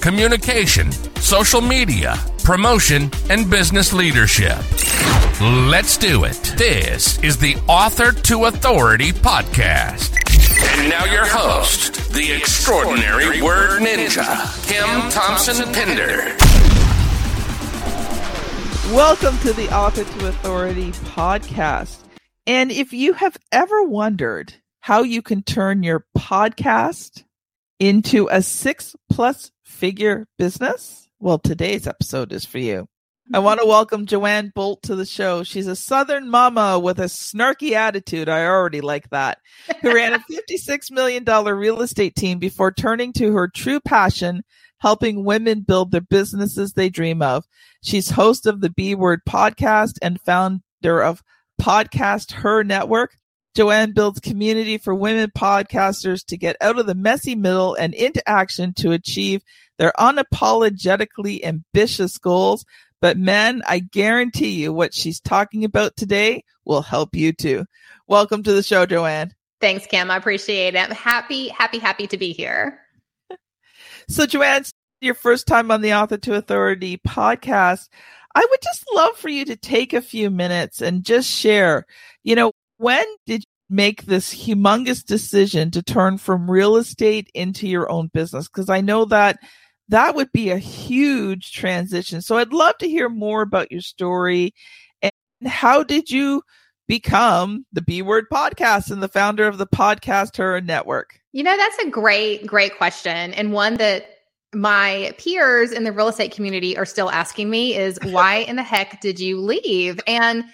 communication, social media, promotion, and business leadership. Let's do it. This is the Author to Authority podcast. And now your host, the extraordinary word ninja, Kim Thompson Pinder. Welcome to the Author to Authority podcast. And if you have ever wondered how you can turn your podcast into a six plus figure business, well, today's episode is for you. I mm-hmm. want to welcome Joanne Bolt to the show. She's a Southern mama with a snarky attitude. I already like that. Who ran a $56 million real estate team before turning to her true passion, helping women build the businesses they dream of. She's host of the B Word podcast and founder of Podcast Her Network. Joanne builds community for women podcasters to get out of the messy middle and into action to achieve their unapologetically ambitious goals. But men, I guarantee you what she's talking about today will help you too. Welcome to the show, Joanne. Thanks, Kim. I appreciate it. I'm happy, happy, happy to be here. So, Joanne, your first time on the Author to Authority podcast. I would just love for you to take a few minutes and just share, you know, when did you make this humongous decision to turn from real estate into your own business? Because I know that that would be a huge transition. So I'd love to hear more about your story and how did you become the B Word podcast and the founder of the Podcast Her Network? You know, that's a great, great question. And one that my peers in the real estate community are still asking me is why in the heck did you leave? And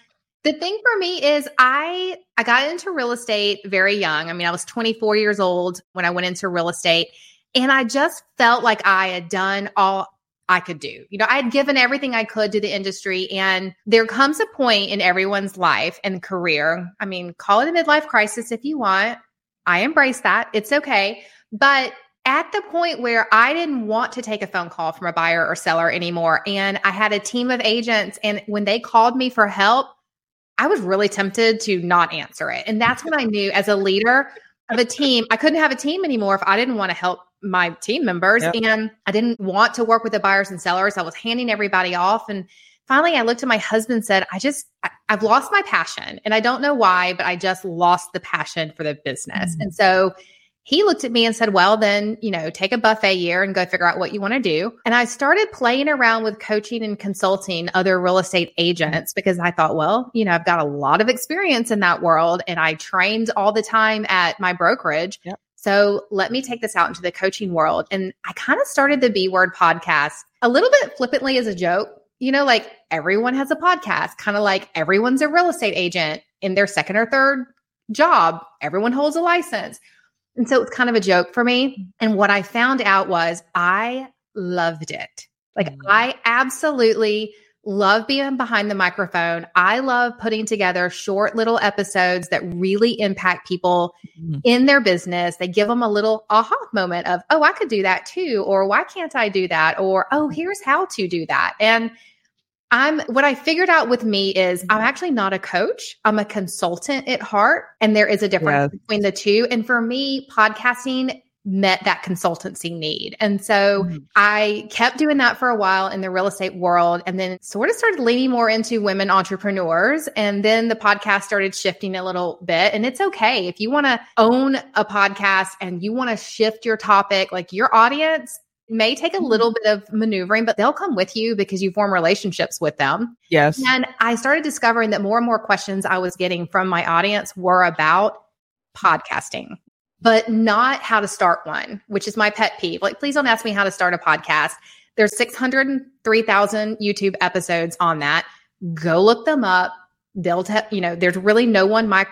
the thing for me is I I got into real estate very young. I mean, I was 24 years old when I went into real estate and I just felt like I had done all I could do. You know, I had given everything I could to the industry and there comes a point in everyone's life and career. I mean, call it a midlife crisis if you want. I embrace that. It's okay. But at the point where I didn't want to take a phone call from a buyer or seller anymore. And I had a team of agents. And when they called me for help, I was really tempted to not answer it. And that's when I knew as a leader of a team, I couldn't have a team anymore if I didn't want to help my team members. Yep. And I didn't want to work with the buyers and sellers. I was handing everybody off. And finally, I looked at my husband and said, I just, I, have lost my passion. And I don't know why, but I just lost the passion for the business. Mm-hmm. And so he looked at me and said, Well, then, you know, take a buffet year and go figure out what you want to do. And I started playing around with coaching and consulting other real estate agents because I thought, well, you know, I've got a lot of experience in that world and I trained all the time at my brokerage. Yep. So let me take this out into the coaching world. And I kind of started the B Word podcast a little bit flippantly as a joke. You know, like everyone has a podcast, kind of like everyone's a real estate agent in their second or third job. Everyone holds a license. And so it's kind of a joke for me. And what I found out was I loved it. Like mm-hmm. I absolutely love being behind the microphone. I love putting together short little episodes that really impact people mm-hmm. in their business. They give them a little aha moment of, oh, I could do that too. Or why can't I do that? Or, oh, here's how to do that. And I'm what I figured out with me is I'm mm-hmm. actually not a coach. I'm a consultant at heart. And there is a difference yes. between the two. And for me, podcasting met that consultancy need. And so mm-hmm. I kept doing that for a while in the real estate world and then sort of started leaning more into women entrepreneurs. And then the podcast started shifting a little bit. And it's okay if you want to own a podcast and you want to shift your topic, like your audience may take a mm-hmm. little bit of maneuvering, but they'll come with you because you form relationships with them. Yes. And I started discovering that more and more questions I was getting from my audience were about podcasting, but not how to start one, which is my pet peeve. Like, please don't ask me how to start a podcast. There's 603,000 YouTube episodes on that. Go look them up. They'll tell, you know, there's really no one mic-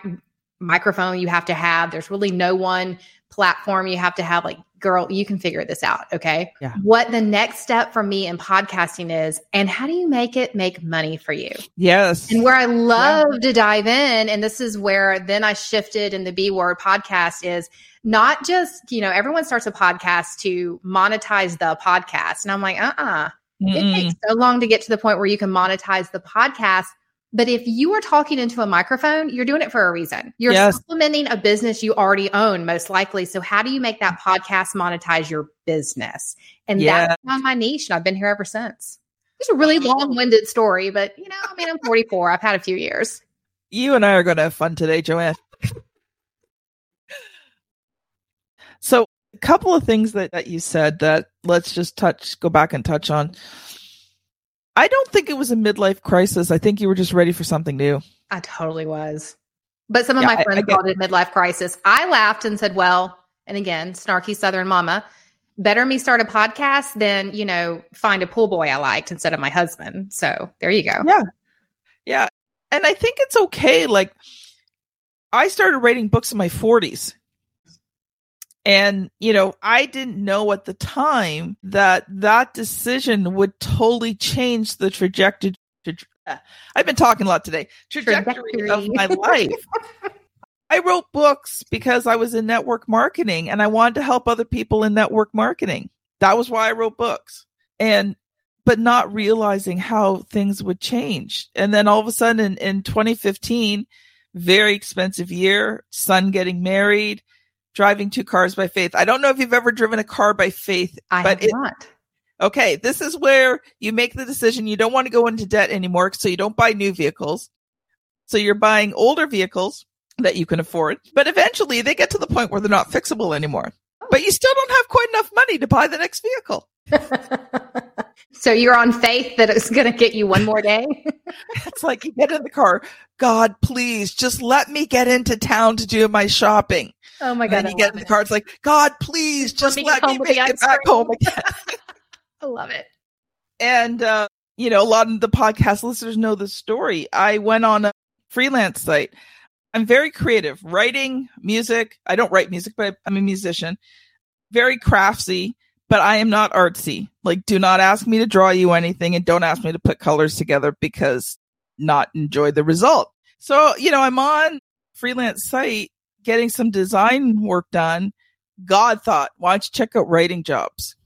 microphone you have to have. There's really no one platform you have to have. Like, girl, you can figure this out. Okay. Yeah. What the next step for me in podcasting is, and how do you make it make money for you? Yes. And where I love to dive in, and this is where then I shifted in the B word podcast is not just, you know, everyone starts a podcast to monetize the podcast. And I'm like, uh uh It takes so long to get to the point where you can monetize the podcast. But if you are talking into a microphone, you're doing it for a reason. You're Yes. supplementing a business you already own, most likely. So, how do you make that mm-hmm. podcast monetize your business? And that's found my niche, and I've been here ever since. It's a really long winded story, but you know, I mean, I'm 44. I've had a few years. You and I are going to have fun today, Joanne. so, a couple of things that, that you said that let's just touch, go back and touch on. I don't think it was a midlife crisis. I think you were just ready for something new. I totally was. But some of Yeah, my I- I friends get- called it midlife crisis. I laughed and said, well, and again, snarky Southern mama, better me start a podcast than, you know, find a pool boy I liked instead of my husband. So there you go. Yeah. Yeah. And I think it's okay. Like, I started writing books in my 40s. And, you know, I didn't know at the time that that decision would totally change the trajectory. I've been talking a lot today. Trajectory, of my life. I wrote books because I was in network marketing and I wanted to help other people in network marketing. That was why I wrote books. And but not realizing how things would change. And then all of a sudden in, in 2015, very expensive year, son getting married, driving two cars by faith. I don't know if you've ever driven a car by faith, I but have it, not. okay, this is where you make the decision you don't want to go into debt anymore, so you don't buy new vehicles. So you're buying older vehicles that you can afford, but eventually they get to the point where they're not fixable anymore. Oh. But you still don't have quite enough money to buy the next vehicle. so you're on faith that it's going to get you one more day? It's like you get in the car, God, please just let me get into town to do my shopping. Oh my And God. then I you get in the car, it's like, God, please Just let me let me make it back home again. I love it. and uh, you know, a lot of the podcast listeners know the story. I went on a freelance site. I'm very creative, writing music. I don't write music, but I'm a musician. Very craftsy, but I am not artsy. Like, do not ask me to draw you anything, and don't ask me to put colors together because not enjoy the result. So, you know, I'm on freelance site getting some design work done. God thought, why don't you check out writing jobs?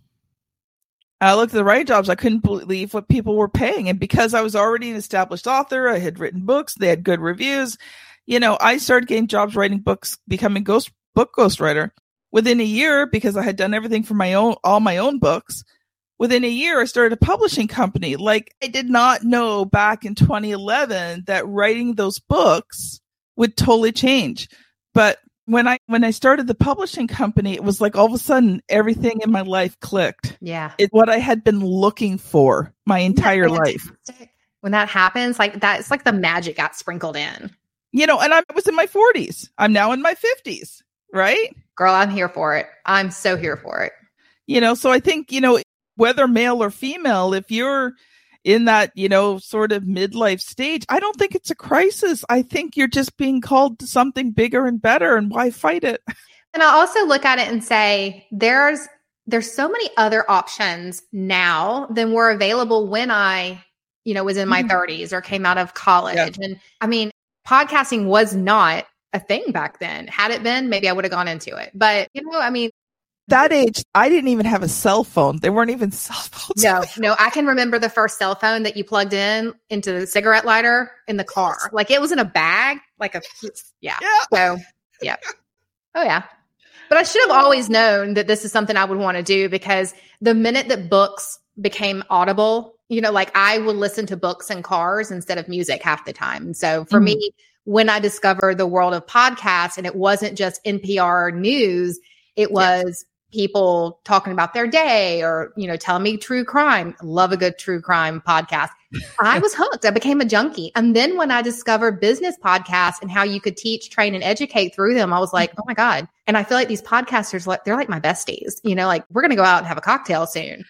I looked at the writing jobs. I couldn't believe what people were paying. And because I was already an established author, I had written books, they had good reviews. You know, I started getting jobs writing books, becoming ghost book ghostwriter. Within a year, because I had done everything for my own, all my own books, within a year, I started a publishing company. Like I did not know back in 2011 that writing those books would totally change. But when I when I started the publishing company, it was like all of a sudden everything in my life clicked. Yeah. It's what I had been looking for my entire life. When that happens, like that, it's like the magic got sprinkled in. You know, and I was in my 40s. I'm now in my 50s, right? Girl, I'm here for it. I'm so here for it. You know, so I think, you know, whether male or female, if you're in that, you know, sort of midlife stage, I don't think it's a crisis. I think you're just being called to something bigger and better and why fight it? And I also look at it and say there's there's so many other options now than were available when I, you know, was in my Mhm. 30s or came out of college. And I mean, podcasting was not a thing back then. Had it been, maybe I would have gone into it. But, you know, I mean, That age, I didn't even have a cell phone. There weren't even cell phones. no, no, I can remember the first cell phone that you plugged in into the cigarette lighter in the car. Like it was in a bag, like a yeah. Yeah. So, yeah. Oh, yeah. But I should have always known that this is something I would want to do because the minute that books became audible, you know, like I would listen to books in cars instead of music half the time. And so for Mhm. me, when I discovered the world of podcasts and it wasn't just NPR news, it was people talking about their day or, you know, telling me true crime. Love a good true crime podcast. I was hooked. I became a junkie. And then when I discovered business podcasts and how you could teach, train, and educate through them, I was like, oh my God. And I feel like these podcasters, like they're like my besties, you know, like we're going to go out and have a cocktail soon.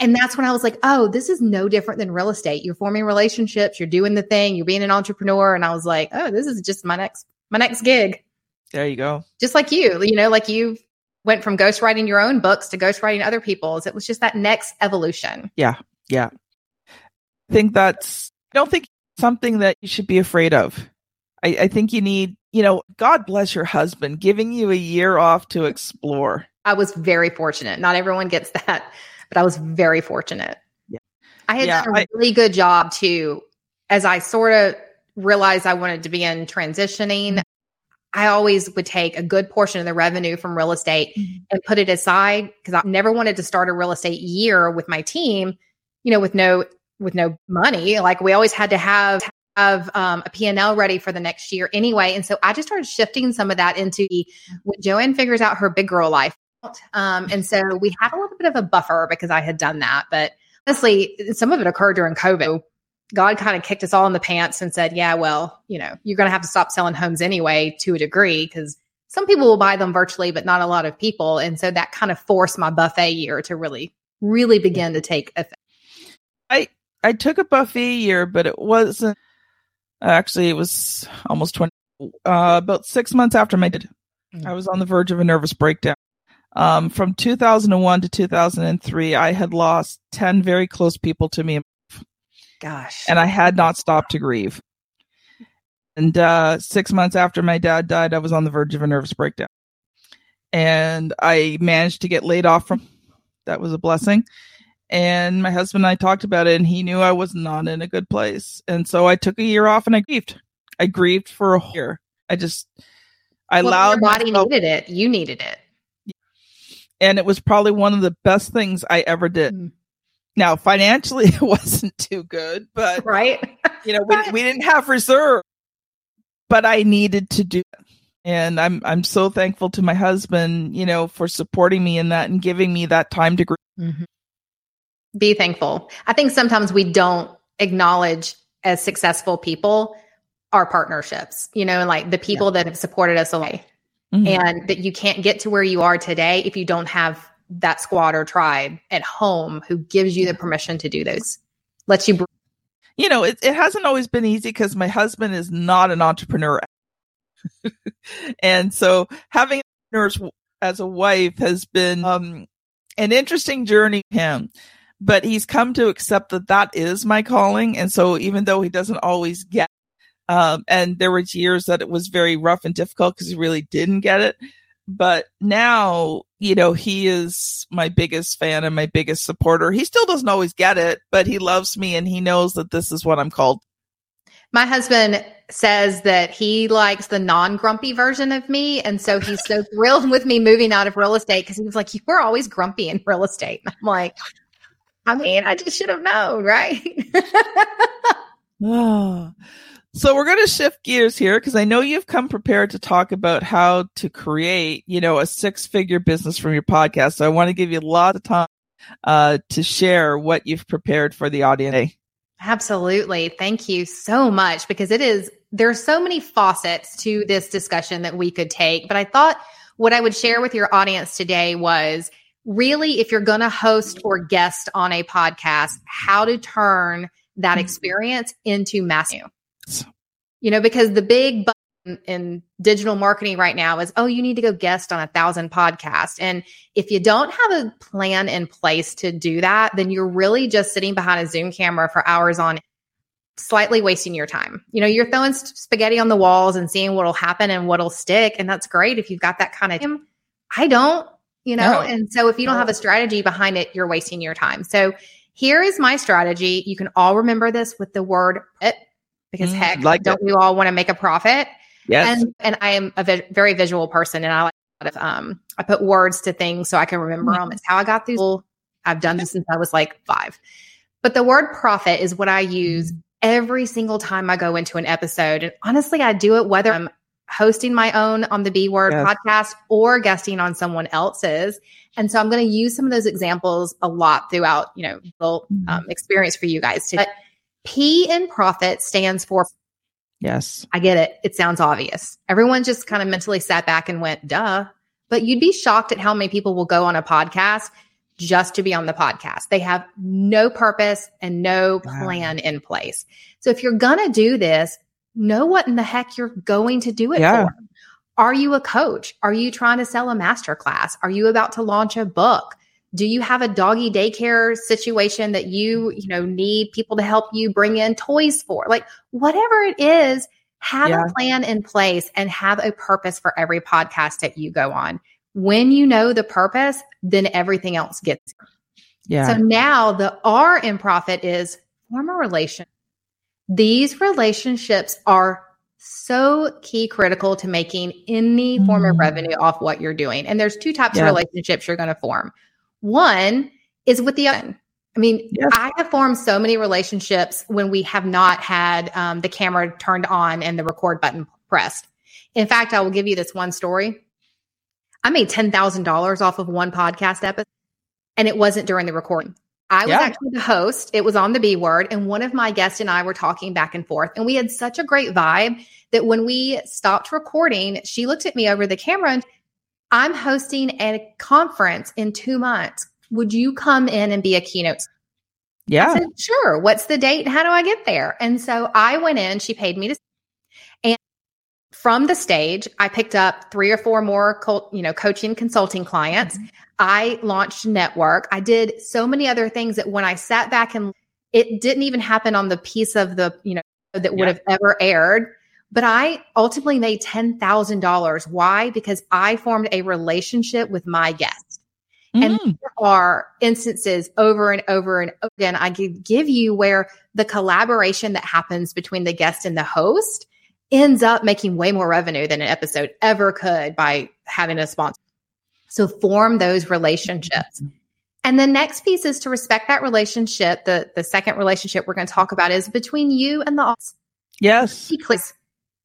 and that's when I was like, oh, this is no different than real estate. You're forming relationships, you're doing the thing, you're being an entrepreneur. And I was like, oh, this is just my next, my next gig. There you go. Just like you, you know, like you went from ghostwriting your own books to ghostwriting other people's. It was just that next evolution. Yeah. Yeah. I think that's, I don't think something that you should be afraid of. I, I think you need, you know, God bless your husband giving you a year off to explore. I was very fortunate. Not everyone gets that, but I was very fortunate. Yeah. I had Yeah, done a I- really good job too. As I sort of realized I wanted to begin transitioning, I always would take a good portion of the revenue from real estate and put it aside because I never wanted to start a real estate year with my team, you know, with no with no money. Like we always had to have have um, a P&L ready for the next year anyway. And so I just started shifting some of that into when Joanne figures out her big girl life. Um, and so we had a little bit of a buffer because I had done that. But honestly, some of it occurred during COVID. God kind of kicked us all in the pants and said, yeah, well, you know, you're going to have to stop selling homes anyway to a degree because some people will buy them virtually, but not a lot of people. And so that kind of forced my buffet year to really, really begin to take effect. I I took a buffet year, but it wasn't actually, it was almost 20, uh, about six months after my did. I was on the verge of a nervous breakdown. Um, from 2001 to 2003, I had lost 10 very close people to me Gosh. and I had not stopped to grieve. And uh, six months after my dad died, I was on the verge of a nervous breakdown. And I managed to get laid off from that was a blessing. And my husband and I talked about it, and he knew I was not in a good place. And so I took a year off and I grieved. I grieved for a whole year. I just, I well, allowed your body myself- needed it. You needed it. and it was probably one of the best things I ever did. Mm. Now, financially, it wasn't too good, but Right? you know, we, we didn't have reserve, but I needed to do it. And I'm, I'm so thankful to my husband, you know, for supporting me in that and giving me that time to grieve. Be thankful. I think sometimes we don't acknowledge as successful people our partnerships, you know, like the people that have supported us away. Mhm. and that you can't get to where you are today if you don't have that squad or tribe at home who gives you the permission to do those lets you you know, it, it hasn't always been easy because my husband is not an entrepreneur. and so having entrepreneurs as a wife has been um, an interesting journey for him. But he's come to accept that that is my calling. And so even though he doesn't always get, um, and there was years that it was very rough and difficult because he really didn't get it. But now, you know, he is my biggest fan and my biggest supporter. He still doesn't always get it, but he loves me and he knows that this is what I'm called. my husband says that he likes the non-grumpy version of me and so he's so thrilled with me moving out of real estate because he was like you were always grumpy in real estate And i'm like i mean i just should have known right Ah. So we're going to shift gears here because I know you've come prepared to talk about how to create, you know, a six-figure business from your podcast. So I want to give you a lot of time uh, to share what you've prepared for the audience. Absolutely. Thank you so much because it is, there's so many faucets to this discussion that we could take. But I thought what I would share with your audience today was really if you're going to host or guest on a podcast, how to turn that experience into mass. You know, because the big button in digital marketing right now is, oh, you need to go guest on a thousand podcasts. And if you don't have a plan in place to do that, then you're really just sitting behind a Zoom camera for hours on slightly wasting your time. You know, you're throwing spaghetti on the walls and seeing what'll happen and what'll stick. And that's great if you've got that kind of time. I don't, you know, No. and so if you don't have a strategy behind it, you're wasting your time. So here is my strategy. You can all remember this with the word it because Mm, heck, like don't we all want to make a profit? Yes. And and I am a vi- very visual person, and I like a lot of, um I put words to things so I can remember them. It's how I got through. school. I've done this since I was like five. But the word profit is what I use every single time I go into an episode, and honestly, I do it whether I'm hosting my own on the B Word Yes. podcast or guesting on someone else's. And so I'm going to use some of those examples a lot throughout, you know, the um, experience for you guys. Too. P in profit stands for yes. I get it. It sounds obvious. Everyone just kind of mentally sat back and went, duh. But you'd be shocked at how many people will go on a podcast just to be on the podcast. They have no purpose and no Wow. plan in place. So if you're going to do this, know what in the heck you're going to do it Yeah. for. Are you a coach? Are you trying to sell a masterclass? Are you about to launch a book? Do you have a doggy daycare situation that you, you know, need people to help you bring in toys for? Like whatever it is, have yeah. a plan in place and have a purpose for every podcast that you go on. When you know the purpose, then everything else gets. Yeah. So now the R in profit is form a relation. These relationships are so key critical to making any form of mm. revenue off what you're doing. And there's two types yeah. of relationships you're going to form. One is with the other. I mean, yes. I have formed so many relationships when we have not had um, the camera turned on and the record button pressed. In fact, I will give you this one story. I made $10,000 off of one podcast episode and it wasn't during the recording. I was yeah. actually the host. It was on the B word. And one of my guests and I were talking back and forth. And we had such a great vibe that when we stopped recording, she looked at me over the camera and I'm hosting a conference in two months. Would you come in and be a keynote? Yeah. Said, sure. What's the date? How do I get there? And so I went in, she paid me to and from the stage, I picked up three or four more, you know, coaching consulting clients. Mm-hmm. I launched network. I did so many other things that when I sat back and it didn't even happen on the piece of the, you know, that would yeah. have ever aired. But I ultimately made $10,000. Why? Because I formed a relationship with my guest. Mm. And there are instances over and over and over again I could give you where the collaboration that happens between the guest and the host ends up making way more revenue than an episode ever could by having a sponsor. So form those relationships. And the next piece is to respect that relationship. The the second relationship we're going to talk about is between you and the audience. Yes.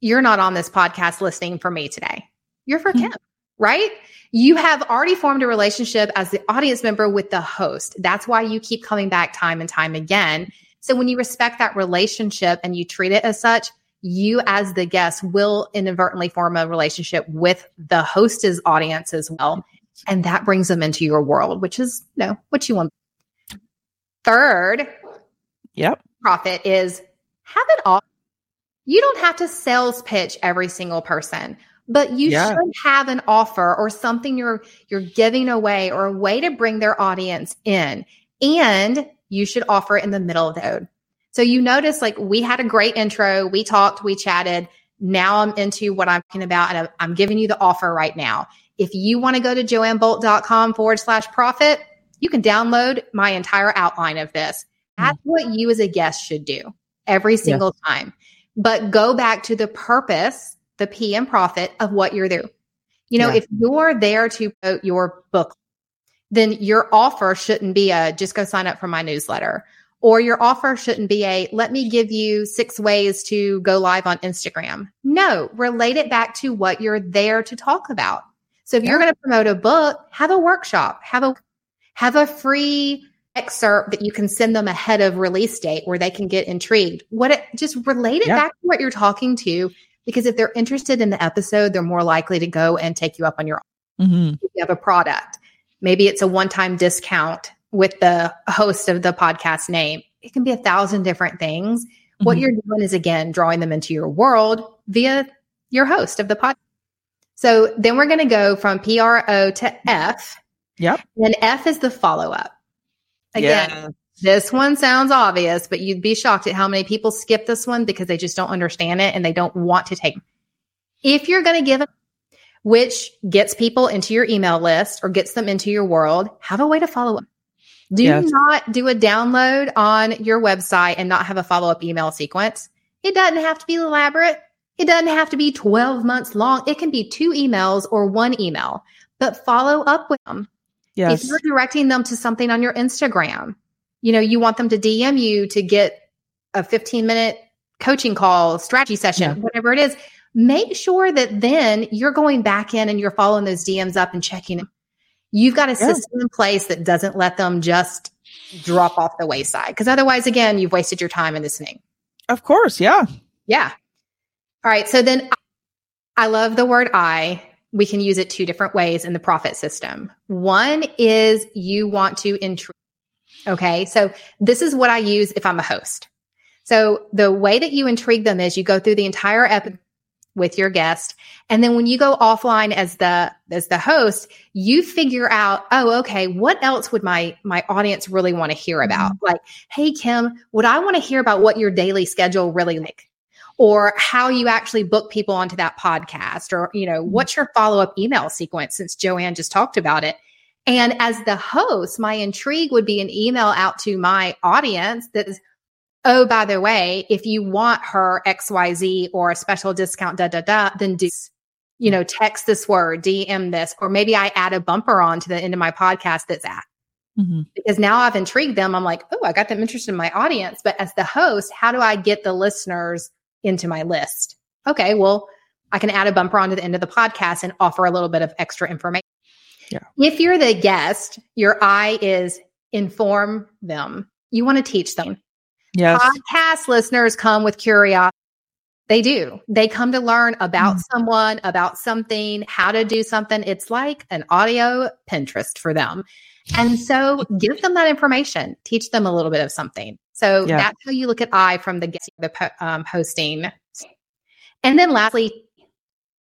You're not on this podcast listening for me today. You're for mm-hmm. Kim, right? You have already formed a relationship as the audience member with the host. That's why you keep coming back time and time again. So when you respect that relationship and you treat it as such, you as the guest will inadvertently form a relationship with the host's audience as well and that brings them into your world, which is you know what you want. Third, yep, profit is have it all. You don't have to sales pitch every single person, but you yeah. should have an offer or something you're you're giving away or a way to bring their audience in. And you should offer it in the middle of the ode. So you notice like we had a great intro, we talked, we chatted. Now I'm into what I'm talking about and I'm giving you the offer right now. If you want to go to joannebolt.com forward slash profit, you can download my entire outline of this. Hmm. That's what you as a guest should do every single yeah. time. But go back to the purpose, the P and profit of what you're there. You know, yeah. if you're there to promote your book, then your offer shouldn't be a just go sign up for my newsletter. Or your offer shouldn't be a let me give you six ways to go live on Instagram. No, relate it back to what you're there to talk about. So if yeah. you're going to promote a book, have a workshop, have a have a free excerpt that you can send them ahead of release date where they can get intrigued. What it just relate it yeah. back to what you're talking to because if they're interested in the episode, they're more likely to go and take you up on your mm-hmm. If you have a product. Maybe it's a one-time discount with the host of the podcast name. It can be a thousand different things. Mm-hmm. What you're doing is again drawing them into your world via your host of the podcast. So then we're going to go from PRO to F. Yep. And F is the follow up. Again, yeah. this one sounds obvious, but you'd be shocked at how many people skip this one because they just don't understand it and they don't want to take. If you're going to give it, which gets people into your email list or gets them into your world, have a way to follow up. Do yes. not do a download on your website and not have a follow up email sequence. It doesn't have to be elaborate. It doesn't have to be 12 months long. It can be two emails or one email, but follow up with them. Yes. If you're directing them to something on your Instagram, you know, you want them to DM you to get a 15 minute coaching call, strategy session, yeah. whatever it is, make sure that then you're going back in and you're following those DMs up and checking. You've got a yeah. system in place that doesn't let them just drop off the wayside. Because otherwise, again, you've wasted your time in this thing. Of course. Yeah. Yeah. All right. So then I love the word I. We can use it two different ways in the profit system. One is you want to intrigue. Okay. So this is what I use if I'm a host. So the way that you intrigue them is you go through the entire episode with your guest. And then when you go offline as the as the host, you figure out, oh, okay, what else would my my audience really want to hear about? Mm-hmm. Like, hey Kim, would I want to hear about what your daily schedule really like? Or how you actually book people onto that podcast, or you know, mm-hmm. what's your follow-up email sequence since Joanne just talked about it. And as the host, my intrigue would be an email out to my audience that's oh, by the way, if you want her XYZ or a special discount, da, da, da, then do, you know, text this word, DM this, or maybe I add a bumper on to the end of my podcast that's at. Mm-hmm. Because now I've intrigued them. I'm like, oh, I got them interested in my audience. But as the host, how do I get the listeners into my list? Okay, well, I can add a bumper onto the end of the podcast and offer a little bit of extra information. Yeah. If you're the guest, your eye is inform them. You want to teach them. Yes. Podcast listeners come with curiosity. They do. They come to learn about mm. someone, about something, how to do something. It's like an audio Pinterest for them. And so give them that information, teach them a little bit of something. So yeah. that's how you look at I from the, guest the um, hosting. And then lastly,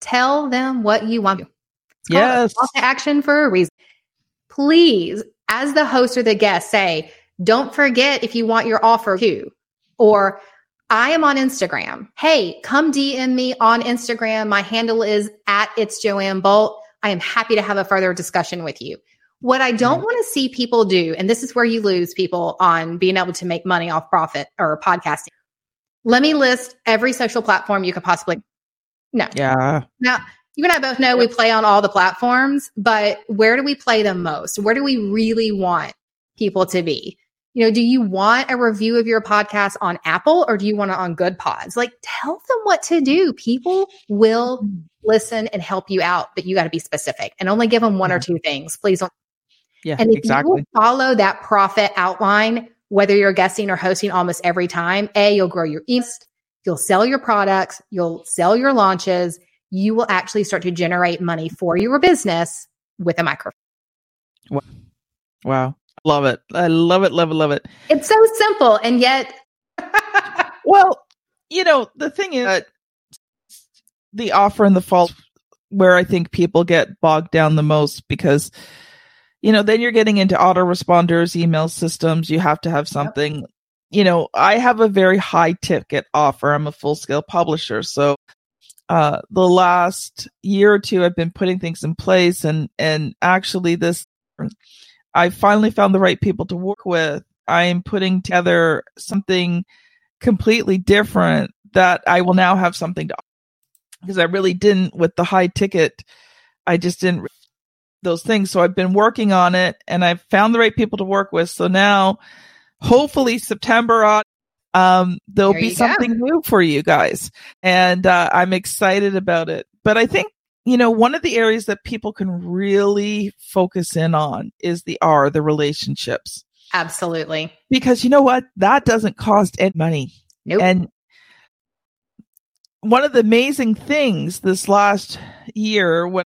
tell them what you want. Yes. Call to action for a reason. Please, as the host or the guest, say, don't forget if you want your offer too. Or I am on Instagram. Hey, come DM me on Instagram. My handle is at it's Joanne Bolt. I am happy to have a further discussion with you. What I don't want to see people do, and this is where you lose people on being able to make money off profit or podcasting. Let me list every social platform you could possibly. No. Yeah. Now, you and I both know we play on all the platforms, but where do we play the most? Where do we really want people to be? you know, do you want a review of your podcast on Apple or do you want it on Good Pods? Like tell them what to do. People will mm-hmm. listen and help you out, but you got to be specific and only give them one or two things. Please don't. Yeah, and if exactly. you follow that profit outline, whether you're guessing or hosting almost every time, A, you'll grow your east, you'll sell your products, you'll sell your launches, you will actually start to generate money for your business with a microphone. Wow. Love it. I love it, love it, love it. It's so simple and yet Well, you know, the thing is that the offer and the fault where I think people get bogged down the most because you know, then you're getting into autoresponders, email systems, you have to have something. Yep. You know, I have a very high ticket offer. I'm a full scale publisher. So uh the last year or two I've been putting things in place and and actually this I finally found the right people to work with. I'm putting together something completely different that I will now have something to because I really didn't with the high ticket. I just didn't those things. So I've been working on it and I've found the right people to work with. So now hopefully September um, there'll there be something go. new for you guys. And uh, I'm excited about it. But I think you know, one of the areas that people can really focus in on is the R, the relationships. Absolutely. Because you know what? That doesn't cost any money. Nope. And one of the amazing things this last year when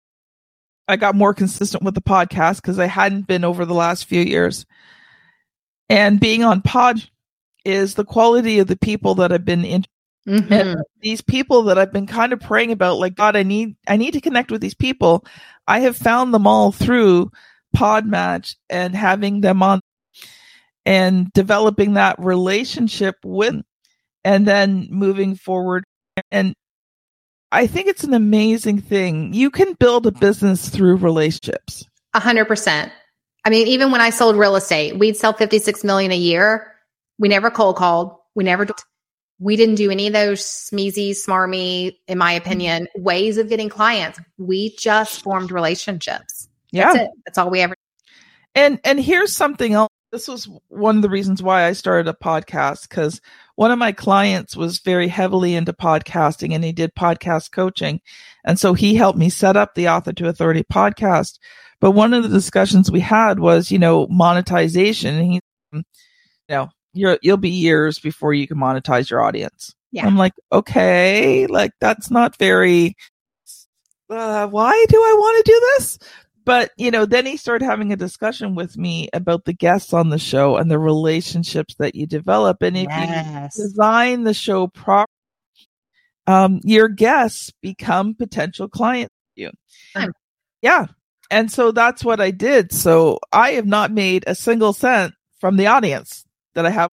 I got more consistent with the podcast because I hadn't been over the last few years and being on pod is the quality of the people that I've been in Mm-hmm. These people that I've been kind of praying about, like, God, I need, I need to connect with these people. I have found them all through Podmatch and having them on and developing that relationship with, and then moving forward. And I think it's an amazing thing. You can build a business through relationships. A hundred percent. I mean, even when I sold real estate, we'd sell 56 million a year. We never cold called. We never we didn't do any of those smeezy, smarmy, in my opinion, ways of getting clients. We just formed relationships. Yeah. That's it. That's all we ever. And, and here's something else. This was one of the reasons why I started a podcast because one of my clients was very heavily into podcasting and he did podcast coaching. And so he helped me set up the Author to Authority podcast. But one of the discussions we had was, you know, monetization. And he, you know, you're you'll be years before you can monetize your audience. Yeah. I'm like, okay, like that's not very uh, why do I want to do this? But, you know, then he started having a discussion with me about the guests on the show and the relationships that you develop. And if yes. you design the show properly, um, your guests become potential clients. You, yeah, and so that's what I did. So I have not made a single cent from the audience that I have.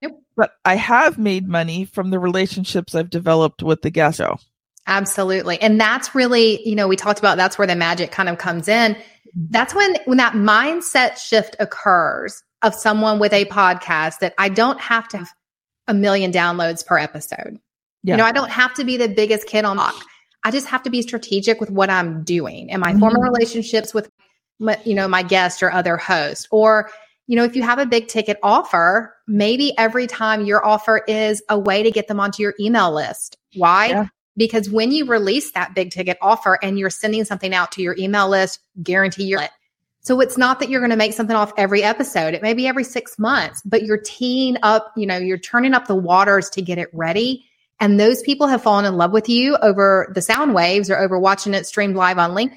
Yep. But I have made money from the relationships I've developed with the guest show. Absolutely. And that's really, you know, we talked about that's where the magic kind of comes in. That's when when that mindset shift occurs of someone with a podcast that I don't have to have a million downloads per episode. Yeah. You know, I don't have to be the biggest kid on block. I just have to be strategic with what I'm doing and my Mhm. former relationships with my, you know, my guest or other host or you know, if you have a big ticket offer, maybe every time your offer is a way to get them onto your email list. Why? Yeah. Because when you release that big ticket offer and you're sending something out to your email list, guarantee you're it. So it's not that you're going to make something off every episode. It may be every six months, but you're teeing up, you know, you're turning up the waters to get it ready. And those people have fallen in love with you over the sound waves or over watching it streamed live on link.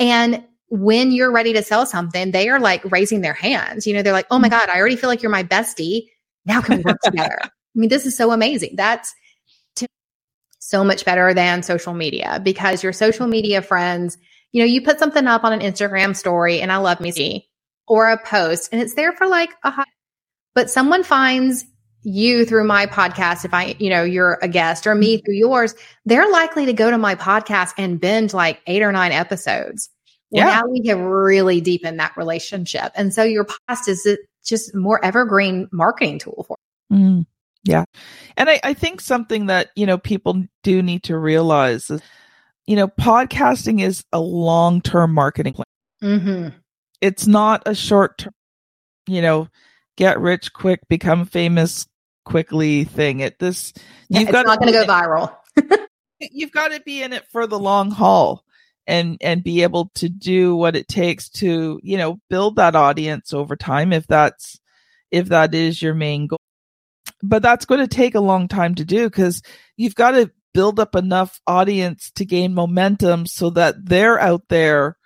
And when you're ready to sell something, they are like raising their hands. You know, they're like, oh my mm-hmm. God, I already feel like you're my bestie. Now can we work together? I mean, this is so amazing. That's so much better than social media because your social media friends, you know, you put something up on an Instagram story and I love me see or a post and it's there for like a hot, but someone finds you through my podcast if i you know you're a guest or me through yours they're likely to go to my podcast and binge like eight or nine episodes. Well, Yeah. now we have really deepened that relationship. And so your podcast is just more evergreen marketing tool for Mm, yeah. And I, I think something that, you know, people do need to realize is, you know, podcasting is a long term marketing plan. mm-hmm. It's not a short term, you know, get rich quick, become famous quickly thing. It this it's got not going to go viral you've got to be in it for the long haul and and be able to do what it takes to you know build that audience over time if that's if that is your main goal but that's going to take a long time to do because you've got to build up enough audience to gain momentum so that they're out there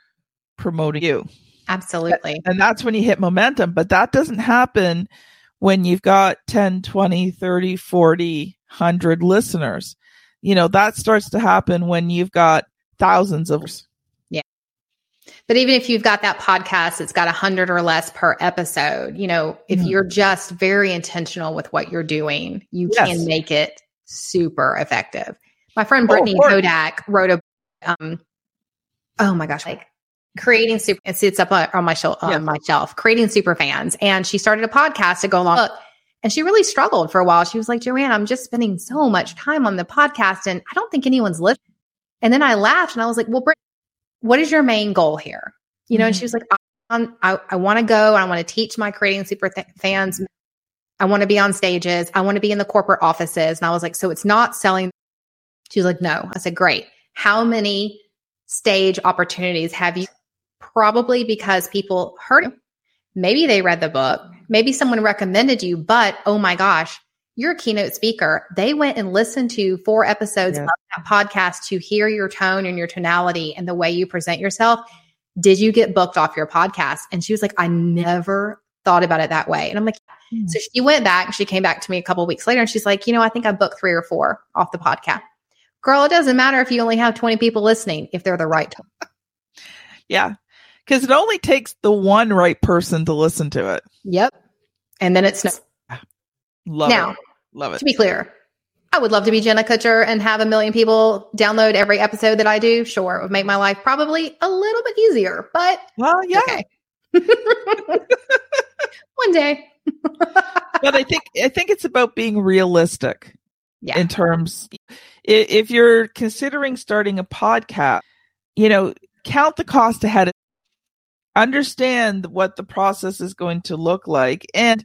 promoting you. Absolutely. And that's when you hit momentum but that doesn't happen when you've got 10 20 30 40 100 listeners. You know that starts to happen when you've got thousands of But even if you've got that podcast, it's got a hundred or less per episode. You know, if Mhm. you're just very intentional with what you're doing, you Yes. can make it super effective. My friend Oh, Brittany course. Hodak wrote a, um, oh my gosh, like creating super. It sits up on my shelf, on my shelf, creating super fans, and she started a podcast to go along. And she really struggled for a while. She was like, Joanne, I'm just spending so much time on the podcast, and I don't think anyone's listening. And then I laughed, and I was like, Well, Brittany what is your main goal here? You know, and Mhm. she was like, I, I, I want to go. I want to teach my creating super th- fans. I want to be on stages. I want to be in the corporate offices. And I was like, so it's not selling. She was like, no. I said, great. How many stage opportunities have you? Probably because people heard. Maybe they read the book. Maybe someone recommended you, but oh my gosh, you're a keynote speaker. They went and listened to four episodes Yeah. of that podcast to hear your tone and your tonality and the way you present yourself. Did you get booked off your podcast? And she was like, I never thought about it that way. And I'm like, Hmm. so she went back. She came back to me a couple weeks later and she's like, you know, I think I booked three or four off the podcast. Girl, it doesn't matter if you only have 20 people listening if they're the right tone. yeah because it only takes the one right person to listen to it Yep. And then it's love now, it love it to be clear, I would love to be Jenna Kutcher and have a million people download every episode that I do. Sure, it would make my life probably a little bit easier, but well yeah okay. One day. but I think I think it's about being realistic Yeah. in terms if you're considering starting a podcast, you know, count the cost ahead. Of time. Understand what the process is going to look like and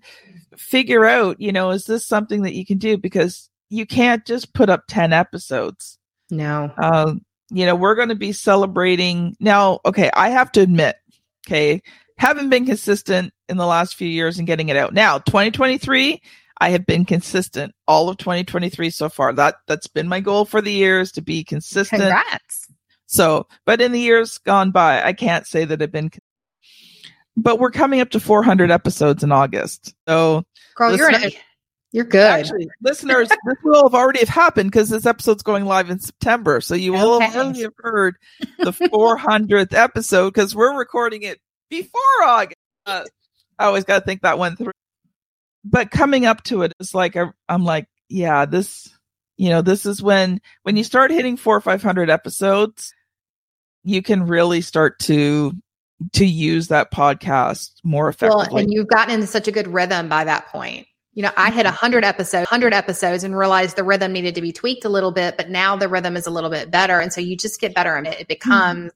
figure out, you know, is this something that you can do because you can't just put up 10 episodes. no. Um, you know, we're going to be celebrating now. Okay, I have to admit, okay, haven't been consistent in the last few years in getting it out. Now, 2023, I have been consistent all of 2023 so far. That that's been my goal for the years to be consistent. Congrats. So, but in the years gone by, I can't say that I've been. But we're coming up to 400 episodes in August. So, Girl, you're in Listeners- a You're good. Actually, listeners, this will have already have happened because this episode's going live in September. So you will have already have heard the 400th episode because we're recording it before August. Uh, I always got to think that one through. But coming up to it, it's like I- I'm like, yeah, this, you know, this is when when you start hitting four or five hundred episodes, you can really start to to use that podcast more effectively. Well, and you've gotten into such a good rhythm by that point. You know, I hit 100 episodes, 100 episodes and realized the rhythm needed to be tweaked a little bit, but now the rhythm is a little bit better. And so you just get better and it. It hmm. becomes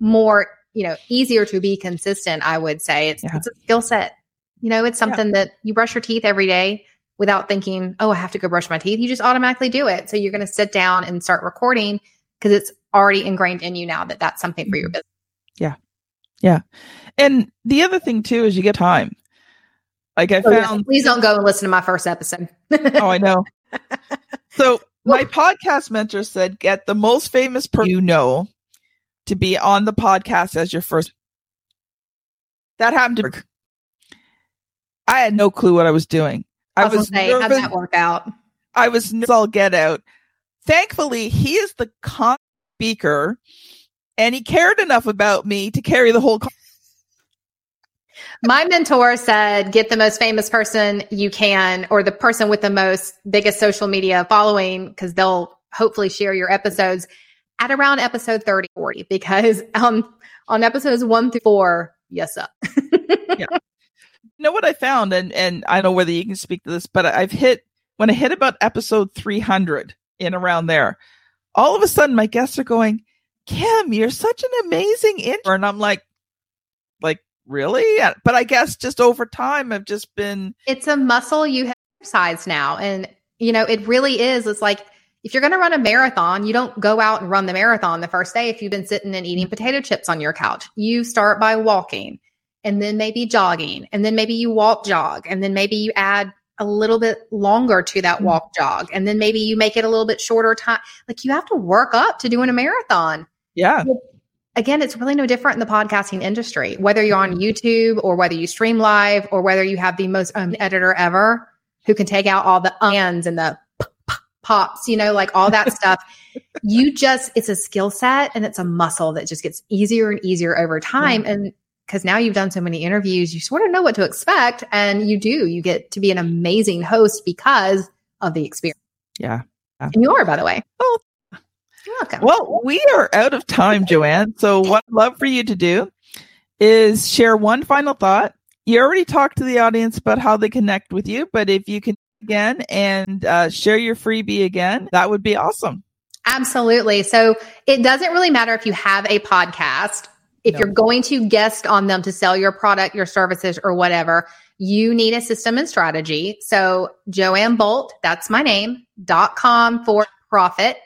more, you know, easier to be consistent, I would say. It's, Yeah. it's a skill set. You know, it's something that you brush your teeth every day without thinking, oh, I have to go brush my teeth. You just automatically do it. So you're going to sit down and start recording because it's already ingrained in you now that that's something for your mm-hmm. business. And the other thing too is you get time. Like I oh, yeah, found please don't go and listen to my first episode. oh, I know. So my podcast mentor said, get the most famous person you know to be on the podcast as your first. That happened to me. I had no clue what I was doing. I, I was, was say, how'd that work out? I was nervous. I'll get out. Thankfully, he is the con speaker, and he cared enough about me to carry the whole. Con- My mentor said, get the most famous person you can, or the person with the most biggest social media following, because they'll hopefully share your episodes at around episode 30, 40, because um, on episodes one through four, yes, up. you know what I found, and and I don't know whether you can speak to this, but I've hit when I hit about episode three hundred in around there. All of a sudden, my guests are going, "Kim, you're such an amazing intro. and I'm like, like really? But I guess just over time, I've just been it's a muscle you have exercised now. And, you know, it really is. It's like if you're going to run a marathon, you don't go out and run the marathon the first day if you've been sitting and eating potato chips on your couch. You start by walking and then maybe jogging and then maybe you walk jog and then maybe you add a little bit longer to that mm-hmm. walk jog and then maybe you make it a little bit shorter time. Like you have to work up to doing a marathon yeah, again, it's really no different in the podcasting industry, whether you're on YouTube or whether you stream live or whether you have the most um, editor ever who can take out all the ums and the pops, you know, like all that stuff. You just, it's a skill set and it's a muscle that just gets easier and easier over time. And because now you've done so many interviews, you sort of know what to expect. And you do, you get to be an amazing host because of the experience. yeah. And you are, by the way. Oh. Welcome. Well, we are out of time, Joanne. So what I'd love for you to do is share one final thought. You already talked to the audience about how they connect with you, but if you can again and uh, share your freebie again, that would be awesome. Absolutely. So it doesn't really matter if you have a podcast. If No. you're going to guest on them to sell your product, your services, or whatever, you need a system and strategy. So Joanne Bolt, that's my name, dot com for profit.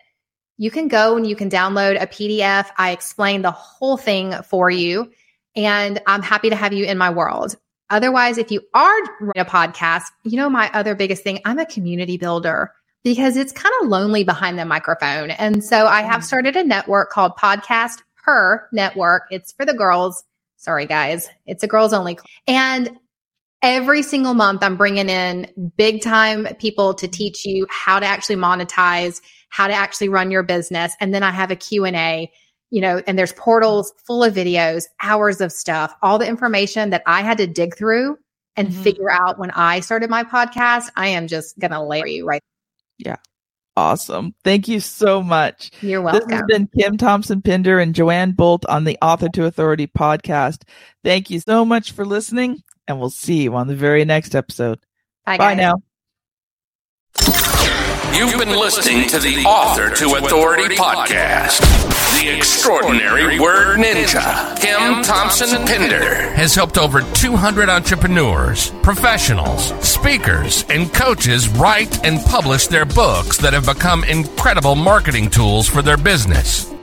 You can go and you can download a PDF. I explain the whole thing for you. And I'm happy to have you in my world. Otherwise, if you are running a podcast, you know, my other biggest thing, I'm a community builder because it's kind of lonely behind the microphone. And so I have mm. started a network called Podcast Her Network. It's for the girls. Sorry, guys. It's a girls only. And every single month, I'm bringing in big time people to teach you how to actually monetize, how to actually run your business. And then I have a Q&A, you know, and there's portals full of videos, hours of stuff, all the information that I had to dig through and Mhm. figure out when I started my podcast. I am just going to lay you right. Yeah Awesome. Thank you so much. You're welcome. This has been Kim Thompson Pinder and Joanne Bolt on the Author to Authority podcast. Thank you so much for listening, and we'll see you on the very next episode. Bye, Bye now. You've been listening to the Author to Authority podcast. The extraordinary word ninja, Kim Thompson Pinder, has helped over 200 entrepreneurs, professionals, speakers, and coaches write and publish their books that have become incredible marketing tools for their business.